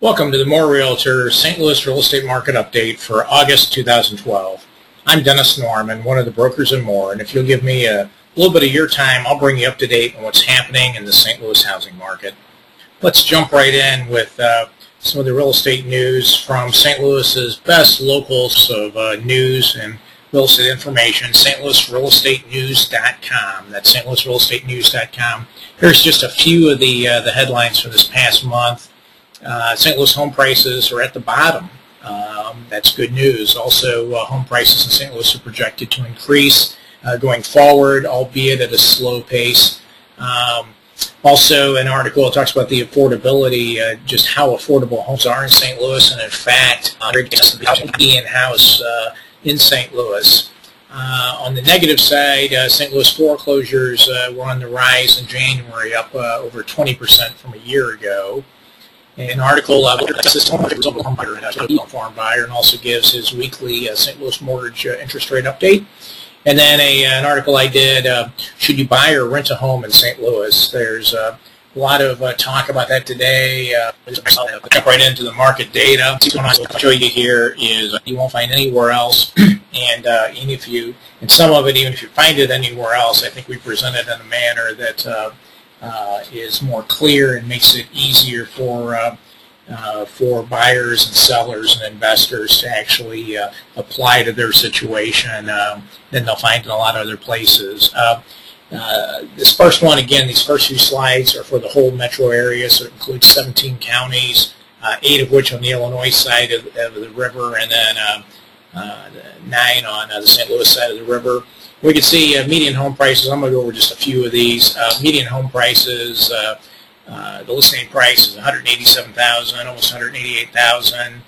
Welcome to the More Realtor St. Louis Real Estate Market Update for August 2012. I'm Dennis Norman, one of the brokers in More, and if you'll give me a little bit of your time, I'll bring you up to date on what's happening in the St. Louis housing market. Let's jump right in with uh, some of the real estate news from St. Louis's best locals of uh, news and real estate information, stlouisrealestatenews.com. That's stlouisrealestatenews.com. Here's just a few of the, uh, the headlines from this past month. Uh, St. Louis home prices are at the bottom. Um, that's good news. Also, uh, home prices in St. Louis are projected to increase uh, going forward, albeit at a slow pace. Um, also, an article talks about the affordability, uh, just how affordable homes are in St. Louis, and in fact, in house uh, in St. Louis. Uh, on the negative side, uh, St. Louis foreclosures uh, were on the rise in January, up uh, over 20% from a year ago an article uh, this home buyer and farm buyer and also gives his weekly uh, St. Louis mortgage uh, interest rate update. And then a, an article I did, uh, should you buy or rent a home in St. Louis? There's uh, a lot of uh, talk about that today. Uh, jump right into the market data. What I'll show you here is you won't find anywhere else. and uh, even if you, and some of it, even if you find it anywhere else, I think we present it in a manner that uh, uh, is more clear and makes it easier for uh, uh, for buyers and sellers and investors to actually uh, apply to their situation um, than they'll find in a lot of other places. Uh, uh, this first one, again, these first few slides are for the whole metro area, so it includes 17 counties, eight of which on the Illinois side of, of the river, and then um, nine on the St. Louis side of the river. We can see uh, median home prices. I'm going to go over just a few of these. Uh, median home prices, uh, uh the listing price is 187,000, almost 188,000.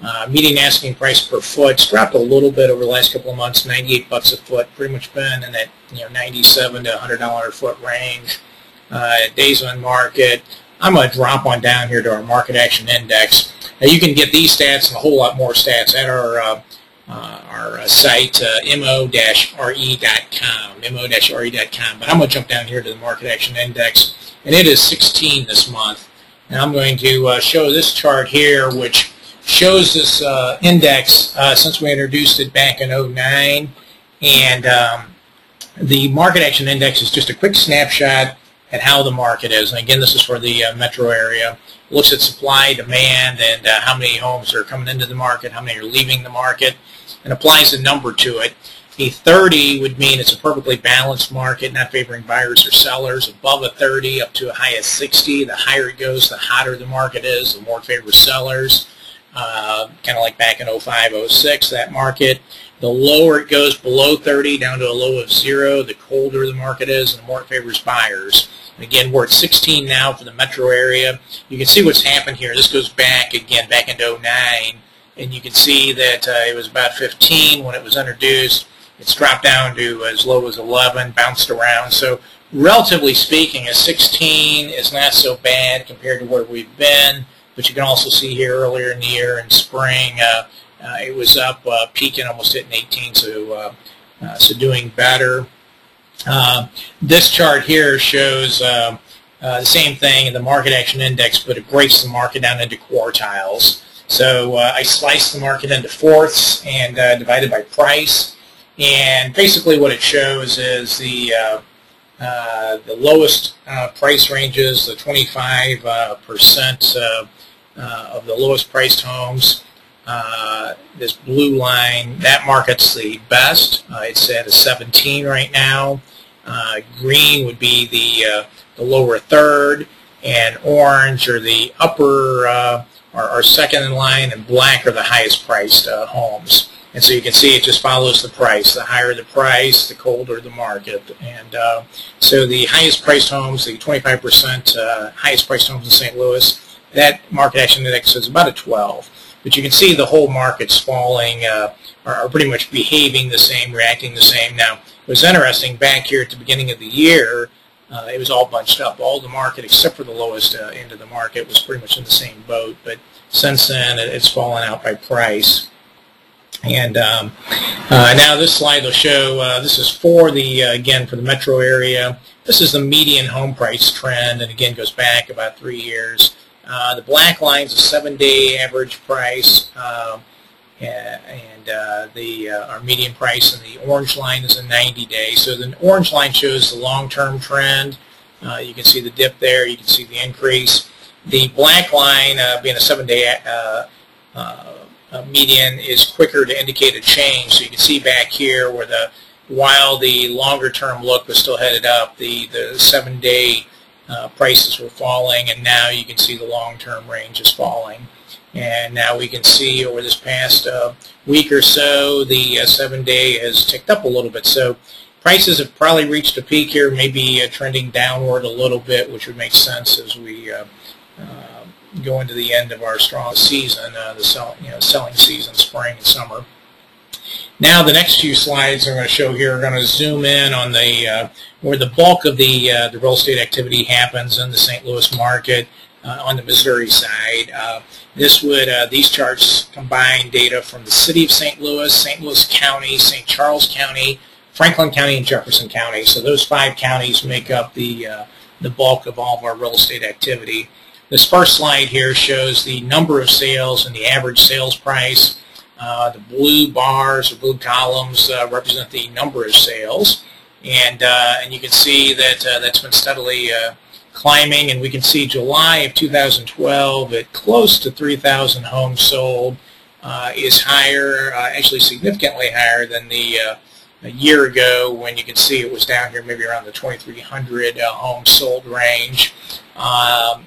Uh, median asking price per foot dropped a little bit over the last couple of months, 98 bucks a foot. Pretty much been in that you know 97 to 100 dollar a foot range. Uh, days on market. I'm going to drop on down here to our market action index. Now you can get these stats and a whole lot more stats at our uh, our uh, site, uh, mo-re.com, mo-re.com. But I'm going to jump down here to the Market Action Index, and it is 16 this month. And I'm going to show this chart here, which shows this index since we introduced it back in 09. And um, the Market Action Index is just a quick snapshot at how the market is. And again, this is for the uh, metro area. Looks at supply, demand, and uh, how many homes are coming into the market, how many are leaving the market and applies a number to it. A 30 would mean it's a perfectly balanced market, not favoring buyers or sellers. Above a 30 up to a high of 60, the higher it goes, the hotter the market is, the more it favors sellers. Uh, kind of like back in 05, 06, that market. The lower it goes below 30 down to a low of zero, the colder the market is and the more it favors buyers. Again, we're at 16 now for the metro area. You can see what's happened here. This goes back, again, back into 09 and you can see that uh, it was about 15 when it was introduced. It's dropped down to as low as 11, bounced around. So relatively speaking, a 16 is not so bad compared to where we've been. But you can also see here earlier in the year in spring, uh, uh, it was up, uh, peaking, almost hitting 18, so uh, uh, so doing better. This chart here shows the same thing in the market action index, but it breaks the market down into quartiles. So uh, I sliced the market into fourths and uh, divided by price. And basically what it shows is the uh, uh the lowest uh, price ranges, the 25% uh, of the lowest priced homes. This blue line, that market's the best. it's at a 17 right now. green would be the, the lower third, and orange or the upper are, are second in line, and black are the highest priced uh, homes. And so you can see it just follows the price. The higher the price, the colder the market. And uh, so the highest priced homes, the 25% uh, highest priced homes in St. Louis, that market action index is about a 12. But you can see the whole market's falling, uh, are, pretty much behaving the same, reacting the same. Now, it was interesting back here at the beginning of the year, uh, it was all bunched up. All the market, except for the lowest uh, end of the market, was pretty much in the same boat. But since then, it's fallen out by price. And um, uh, now this slide will show, uh, this is for the, uh, again, for the metro area. This is the median home price trend, and again, goes back about three years. Uh, the black line is a seven-day average price, uh, and uh, the uh, our median price, and the orange line is a 90-day. So the orange line shows the long-term trend. You can see the dip there. You can see the increase. The black line, being a seven-day median, is quicker to indicate a change. So you can see back here where the while the longer-term look was still headed up, the the seven-day uh, prices were falling, and now you can see the long-term range is falling. And now we can see over this past uh, week or so, the uh, seven-day has ticked up a little bit. So prices have probably reached a peak here, maybe uh, trending downward a little bit, which would make sense as we uh, uh, go into the end of our strong season, the sell, you know, selling season, spring and summer. Now the next few slides I'm going to show here are going to zoom in on the uh, where the bulk of the uh, the real estate activity happens in the St. Louis market uh, on the Missouri side. Uh, this would uh, these charts combine data from the city of St. Louis, St. Louis County, St. Charles County, Franklin County, and Jefferson County. So those five counties make up the uh, the bulk of all of our real estate activity. This first slide here shows the number of sales and the average sales price. Uh, the blue bars or blue columns uh, represent the number of sales, and uh, and you can see that uh, that's been steadily uh, climbing. And we can see July of 2012 at close to 3,000 homes sold is higher, actually significantly higher than the a year ago when you can see it was down here maybe around the 2,300 homes sold range. Um,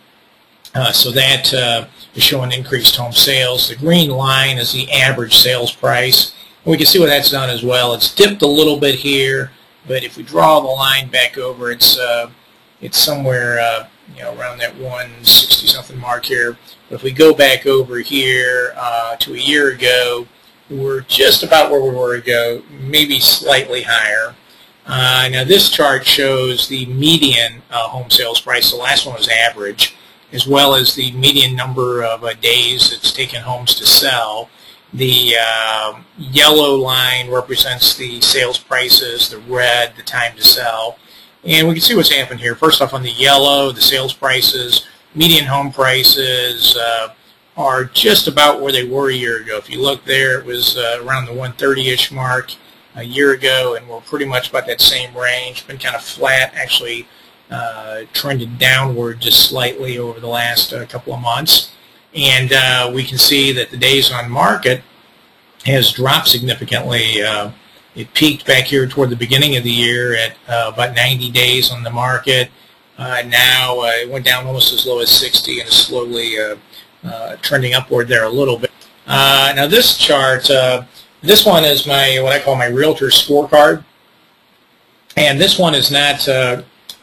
uh, so that uh, is showing increased home sales. The green line is the average sales price. And we can see what that's done as well. It's dipped a little bit here, but if we draw the line back over, it's uh, it's somewhere uh, you know around that 160 something mark here. But if we go back over here uh, to a year ago, we're just about where we were ago, maybe slightly higher. Now this chart shows the median home sales price. The last one was average as well as the median number of uh, days it's taken homes to sell. The uh, yellow line represents the sales prices, the red, the time to sell. And we can see what's happened here. First off, on the yellow, the sales prices, median home prices uh, are just about where they were a year ago. If you look there, it was uh, around the 130-ish mark a year ago, and we're pretty much about that same range. Been kind of flat, actually uh, trended downward just slightly over the last uh, couple of months. And uh, we can see that the days on market has dropped significantly. Uh, it peaked back here toward the beginning of the year at uh, about 90 days on the market. Uh, now it went down almost as low as 60 and is slowly trending upward there a little bit. now this chart, this one is my what I call my realtor scorecard. And this one is not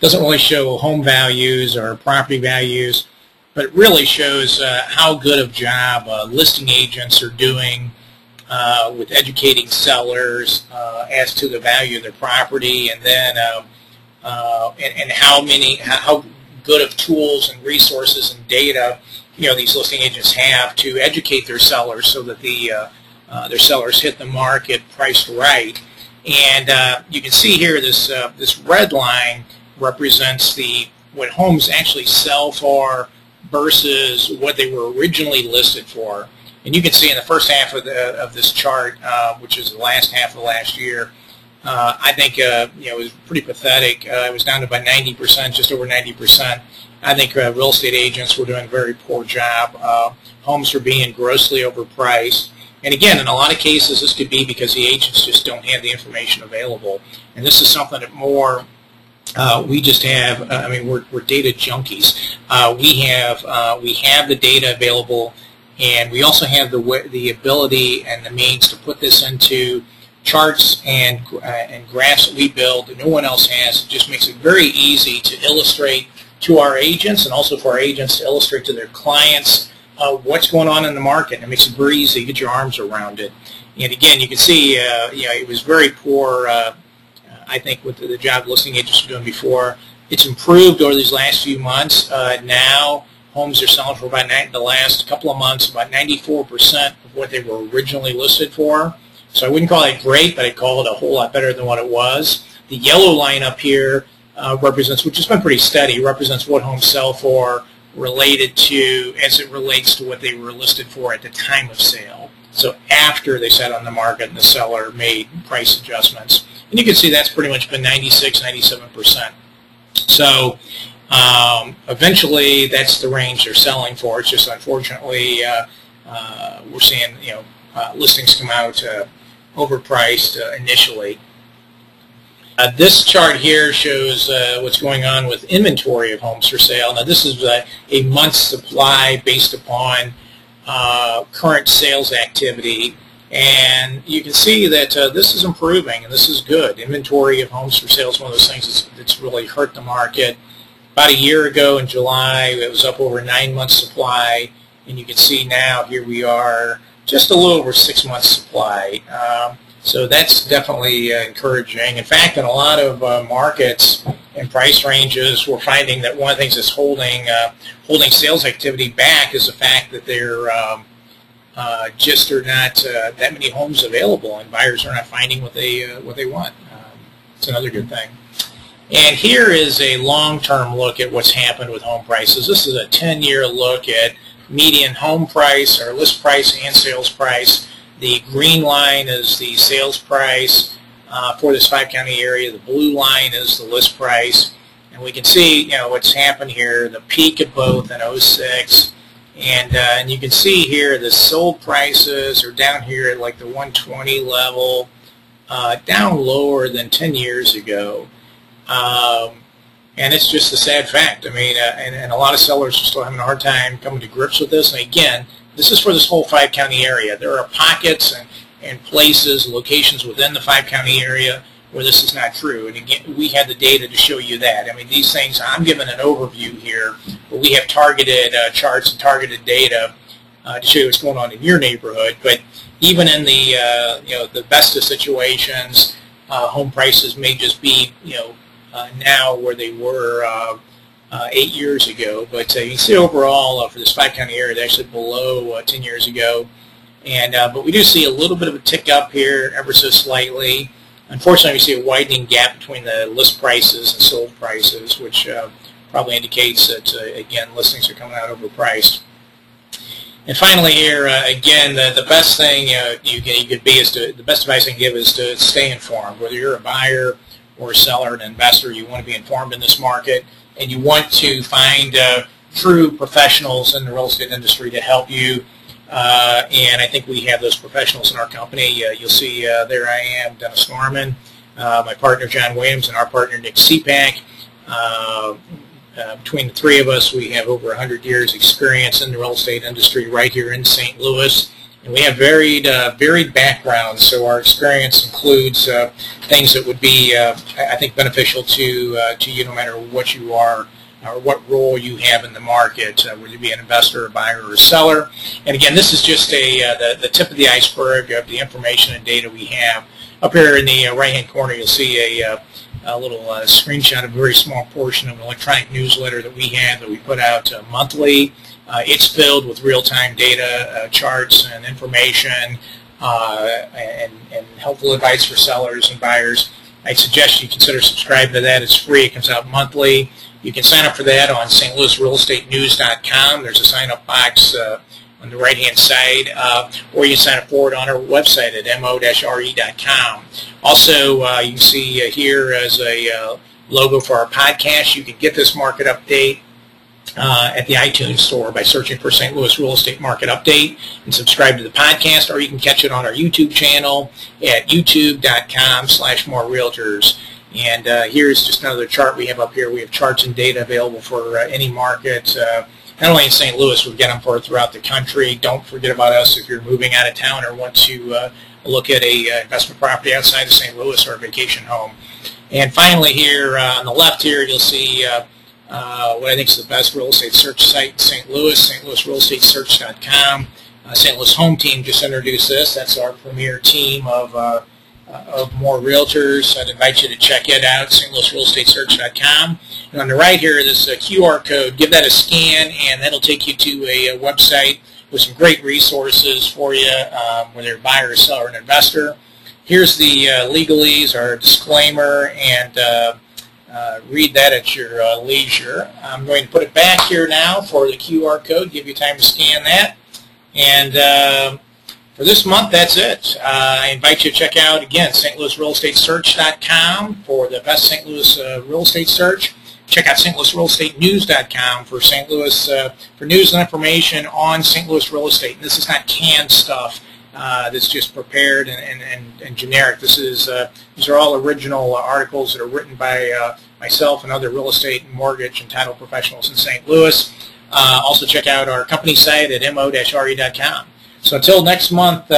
doesn't really show home values or property values, but it really shows uh, how good of job uh, listing agents are doing uh, with educating sellers uh, as to the value of their property, and then um, uh, and, and, how many how good of tools and resources and data you know these listing agents have to educate their sellers so that the uh, their sellers hit the market priced right. And you can see here this this red line represents the what homes actually sell for versus what they were originally listed for. And you can see in the first half of, the, of this chart, uh, which is the last half of last year, uh, I think uh, you know it was pretty pathetic. Uh, it was down to about 90%, just over 90%. I think uh, real estate agents were doing a very poor job. Uh, homes were being grossly overpriced. And again, in a lot of cases, this could be because the agents just don't have the information available. And this is something that more uh, we just have, uh, I mean, we're, we're data junkies. Uh, we have uh, we have the data available, and we also have the the ability and the means to put this into charts and uh, and graphs that we build that no one else has. It just makes it very easy to illustrate to our agents and also for our agents to illustrate to their clients uh, what's going on in the market. It makes it very easy to get your arms around it. And again, you can see, you know, it was very poor I think with the job listing agents were doing before. It's improved over these last few months. Uh, now homes are selling for about the last couple of months about 94% of what they were originally listed for. So I wouldn't call it great, but I'd call it a whole lot better than what it was. The yellow line up here uh, represents, which has been pretty steady, represents what homes sell for related to, as it relates to what they were listed for at the time of sale. So after they sat on the market and the seller made price adjustments. And you can see that's pretty much been 96, 97%. So um, eventually that's the range they're selling for. It's just unfortunately uh, uh, we're seeing you know uh, listings come out uh, overpriced uh, initially. Uh, this chart here shows what's going on with inventory of homes for sale. Now this is a, a month's supply based upon uh, current sales activity and you can see that uh, this is improving and this is good. Inventory of homes for sale is one of those things that's, that's really hurt the market. About a year ago in July it was up over nine months supply and you can see now here we are just a little over six months supply. Um, so that's definitely uh, encouraging. In fact, in a lot of uh, markets and price ranges, we're finding that one of the things that's holding uh, holding sales activity back is the fact that there um, uh, just are not uh, that many homes available, and buyers are not finding what they uh, what they want. Um, it's another good thing. And here is a long-term look at what's happened with home prices. This is a 10-year look at median home price, or list price, and sales price the green line is the sales price uh, for this five-county area. The blue line is the list price. And we can see, you know, what's happened here, the peak of both in 06. And, uh, and you can see here the sold prices are down here at like the 120 level, uh, down lower than 10 years ago. Um, and it's just a sad fact. I mean, uh, and, and a lot of sellers are still having a hard time coming to grips with this. And again, this is for this whole five-county area. There are pockets and, and places, locations within the five-county area where this is not true. And again, we had the data to show you that. I mean, these things, I'm giving an overview here, but we have targeted uh, charts and targeted data uh, to show you what's going on in your neighborhood. But even in the, uh, you know, the best of situations, uh, home prices may just be, you know, uh, now where they were uh, eight years ago. But you can see overall for this five-county area, they're actually below uh, 10 years ago. And uh, But we do see a little bit of a tick up here ever so slightly. Unfortunately, we see a widening gap between the list prices and sold prices, which uh, probably indicates that, again, listings are coming out overpriced. And finally here, uh, again, the, the best thing uh, you, can, you could be is to, the best advice I can give is to stay informed. Whether you're a buyer or a seller, an investor, you want to be informed in this market and you want to find uh, true professionals in the real estate industry to help you. Uh, and I think we have those professionals in our company. Uh, you'll see uh, there I am, Dennis Norman, uh, my partner John Williams, and our partner Nick Sepak. Uh, between the three of us, we have over 100 years experience in the real estate industry right here in St. Louis. And we have varied, varied backgrounds, so our experience includes things that would be, uh, I think, beneficial to uh, to you no matter what you are or what role you have in the market, uh, whether you be an investor, a buyer, or a seller. And again, this is just a uh, the, the tip of the iceberg of the information and data we have. Up here in the uh, right-hand corner, you'll see a, uh, a little screenshot of a very small portion of an electronic newsletter that we have that we put out monthly. it's filled with real-time data, charts, and information uh, and, and helpful advice for sellers and buyers. I suggest you consider subscribing to that. It's free. It comes out monthly. You can sign up for that on stlouisrealestatenews.com. There's a sign-up box uh, on the right-hand side, uh, or you sign up for it on our website at mo-re.com. Also, uh, you can see uh, here as a uh, logo for our podcast, you can get this market update uh, at the iTunes store by searching for St. Louis Real Estate Market Update and subscribe to the podcast, or you can catch it on our YouTube channel at youtube.com slash more realtors. And uh, here's just another chart we have up here. We have charts and data available for uh, any market. Uh, not only in St. Louis, we get them for throughout the country. Don't forget about us if you're moving out of town or want to uh, look at a uh, investment property outside of St. Louis or a vacation home. And finally here on the left here, you'll see uh, what I think is the best real estate search site in St. Louis, stlouisrealestatesearch.com. Uh, St. Louis Home Team just introduced this. That's our premier team of, uh, uh of more realtors. I'd invite you to check it out, st louis real stlouisrealestatesearch.com. And on the right here, this uh, QR code. Give that a scan, and that'll take you to a, a website with some great resources for you, um, whether you're a buyer, a seller, or an investor. Here's the uh, legalese, our disclaimer, and uh, read that at your uh, leisure. I'm going to put it back here now for the QR code, give you time to scan that. And uh, for this month, that's it. Uh, I invite you to check out, again, stlouisrealestatesearch.com for the best St. Louis uh, real estate search. Check out stlouisrealestatenews.com for St. Louis, uh, for news and information on St. Louis real estate. And this is not canned stuff uh, that's just prepared and, and, and, and generic. This is, uh, these are all original articles that are written by uh, myself and other real estate and mortgage and title professionals in St. Louis. Uh, also check out our company site at mo-re.com. So until next month, uh,